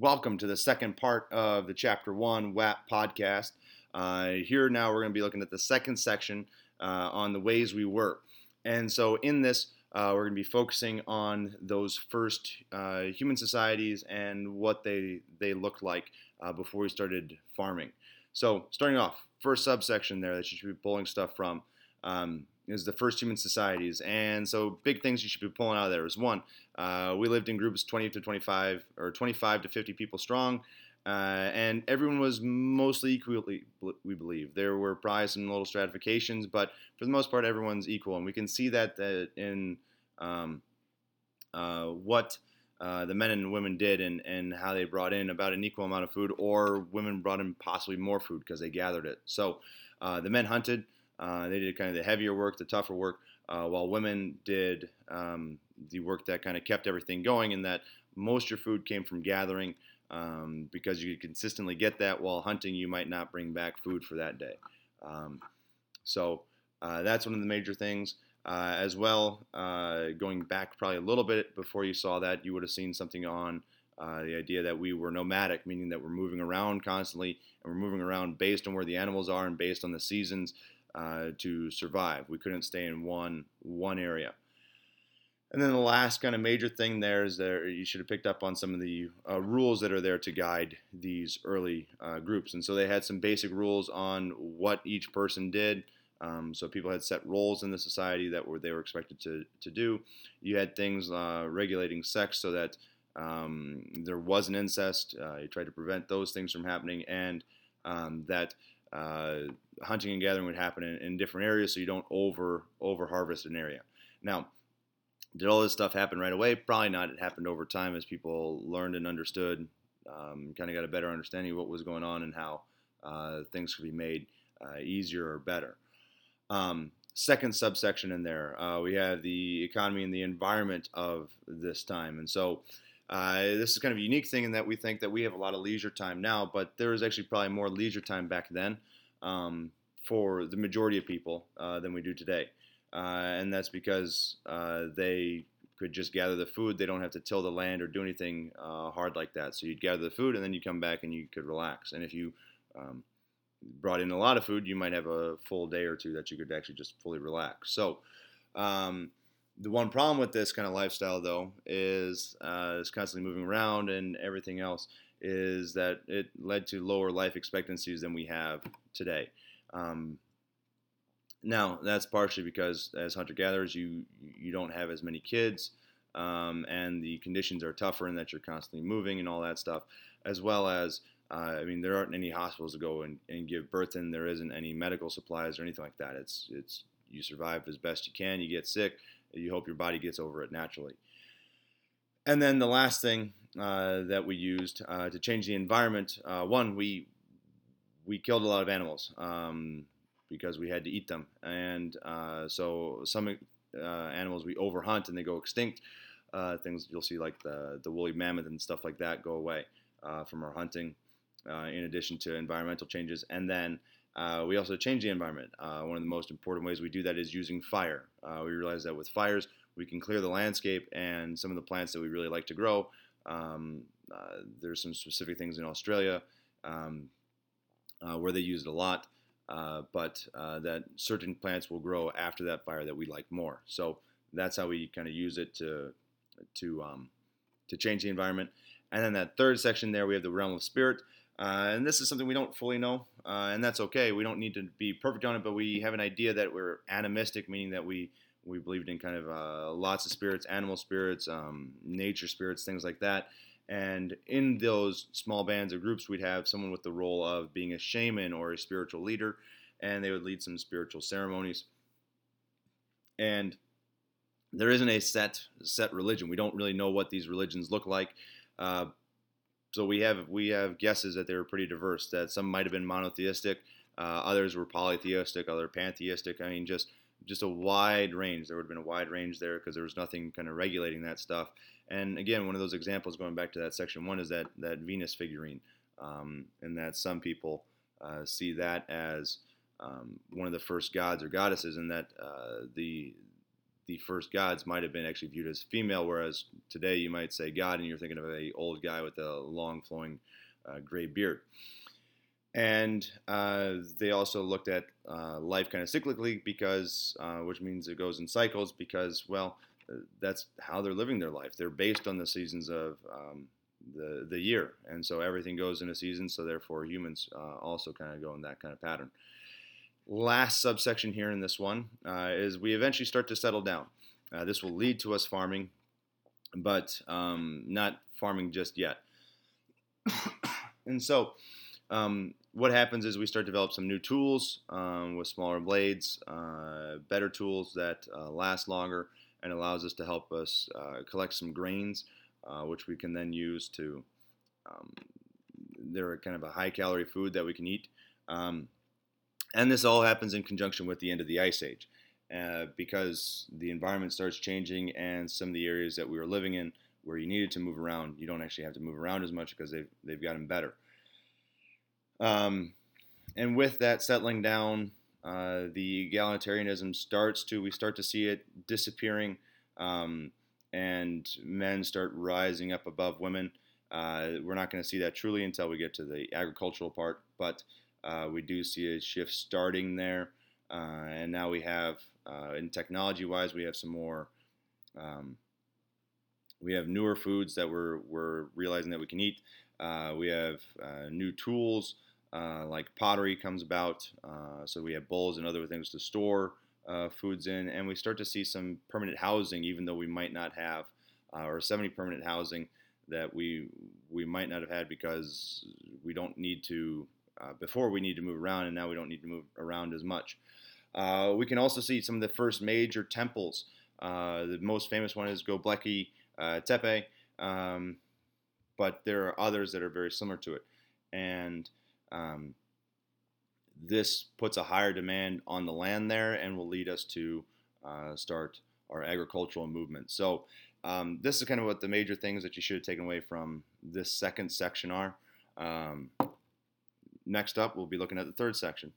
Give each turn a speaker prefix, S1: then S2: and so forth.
S1: Welcome to the second part of the Chapter 1 WAP podcast. Uh, here now we're going to be looking at the second section uh, on the ways we were. And so in this, uh, we're going to be focusing on those first uh, human societies and what they, they looked like uh, before we started farming. So starting off, first subsection there that you should be pulling stuff from um, is the first human societies. And so big things you should be pulling out of there is one, uh, we lived in groups 20 to 25 or 25 to 50 people strong. Uh, and everyone was mostly equally, we believe. There were probably some little stratifications, but for the most part, everyone's equal. And we can see that in um, uh, what uh, the men and women did and, and how they brought in about an equal amount of food, or women brought in possibly more food because they gathered it. So uh, the men hunted, uh, they did kind of the heavier work, the tougher work, uh, while women did um, the work that kind of kept everything going, and that most of your food came from gathering. Um, because you could consistently get that while hunting, you might not bring back food for that day. Um, so uh, that's one of the major things. Uh, as well, uh, going back probably a little bit before you saw that, you would have seen something on uh, the idea that we were nomadic, meaning that we're moving around constantly and we're moving around based on where the animals are and based on the seasons uh, to survive. We couldn't stay in one one area. And then the last kind of major thing there is there you should have picked up on some of the uh, rules that are there to guide these early uh, groups. And so they had some basic rules on what each person did. Um, so people had set roles in the society that were they were expected to, to do. You had things uh, regulating sex so that um, there wasn't incest. Uh, you tried to prevent those things from happening, and um, that uh, hunting and gathering would happen in, in, different areas, so you don't over over harvest an area. Now, did all this stuff happen right away? Probably not. It happened over time as people learned and understood, um, kind of got a better understanding of what was going on and how uh, things could be made uh, easier or better. Um, second subsection in there, uh, we have the economy and the environment of this time, and so. Uh, this is kind of a unique thing in that we think that we have a lot of leisure time now, but there was actually probably more leisure time back then um, for the majority of people uh, than we do today. Uh, and that's because uh, they could just gather the food. They don't have to till the land or do anything uh, hard like that. So you'd gather the food and then you come back and you could relax. And if you um, brought in a lot of food, you might have a full day or two that you could actually just fully relax. So um, the one problem with this kind of lifestyle, though, is uh, it's constantly moving around and everything else is that it led to lower life expectancies than we have today. Um, now that's partially because as hunter gatherers, you you don't have as many kids, um, and the conditions are tougher, in that you're constantly moving and all that stuff, as well as uh, I mean, there aren't any hospitals to go and, and give birth in. There isn't any medical supplies or anything like that. It's it's you survive as best you can. You get sick. You hope your body gets over it naturally. And then the last thing uh, that we used uh, to change the environment, uh, one, we we killed a lot of animals um, because we had to eat them, and uh, so some uh, animals we overhunt and they go extinct. Things you'll see like the the woolly mammoth and stuff like that go away from our hunting. in addition to environmental changes, and then we also change the environment. one of the most important ways we do that is using fire. we realize that with fires, we can clear the landscape and some of the plants that we really like to grow. Um, uh, there's some specific things in Australia um, uh, where they use it a lot, uh, but uh, that certain plants will grow after that fire that we like more. So that's how we kind of use it to to um, to change the environment. And then that third section there, we have the realm of spirit. Uh, and this is something we don't fully know, uh, and that's okay. We don't need to be perfect on it, but we have an idea that we're animistic, meaning that we we believed in kind of uh, lots of spirits, animal spirits, um, nature spirits, things like that. And in those small bands or groups, we'd have someone with the role of being a shaman or a spiritual leader, and they would lead some spiritual ceremonies. And there isn't a set set religion. We don't really know what these religions look like. So we have we have guesses that they were pretty diverse. That some might have been monotheistic, uh, others were polytheistic, other pantheistic. I mean, just just a wide range. There would have been a wide range there because there was nothing kind of regulating that stuff. And again, one of those examples going back to that section one is that that Venus figurine, um, and that some people uh, see that as um, one of the first gods or goddesses, and that uh, the the first gods might have been actually viewed as female, whereas today you might say God and you're thinking of a old guy with a long flowing uh, gray beard. And uh, they also looked at uh, life kind of cyclically because, uh, which means it goes in cycles because, well, uh, that's how they're living their life. They're based on the seasons of um, the the year, and so everything goes in a season. So therefore, humans uh, also kind of go in that kind of pattern. Last subsection here in this one uh, is we eventually start to settle down. this will lead to us farming, but um, not farming just yet. and so um, what happens is we start to develop some new tools um, with smaller blades, uh, better tools that uh, last longer, and allows us to help us uh, collect some grains, uh, which we can then use to. Um, they're kind of a high calorie food that we can eat. Um, and this all happens in conjunction with the end of the ice age. Uh, because the environment starts changing, and some of the areas that we were living in where you needed to move around, you don't actually have to move around as much because they've, they've gotten better. Um, and with that settling down, uh, the egalitarianism starts to, we start to see it disappearing, um, and men start rising up above women. Uh, we're not going to see that truly until we get to the agricultural part, but uh, we do see a shift starting there. Uh, and now we have, uh, in technology wise, we have some more. Um, we have newer foods that we're, we're realizing that we can eat. Uh, we have new tools uh, like pottery comes about. Uh, so we have bowls and other things to store uh, foods in, and we start to see some permanent housing, even though we might not have, uh, or semi-permanent housing that we we might not have had because we don't need to. Uh, before we need to move around, and now we don't need to move around as much. we can also see some of the first major temples. the most famous one is Göbekli Tepe, um, but there are others that are very similar to it. And um, this puts a higher demand on the land there and will lead us to uh, start our agricultural movement. So um, this is kind of what the major things that you should have taken away from this second section are. Um, next up, we'll be looking at the third section.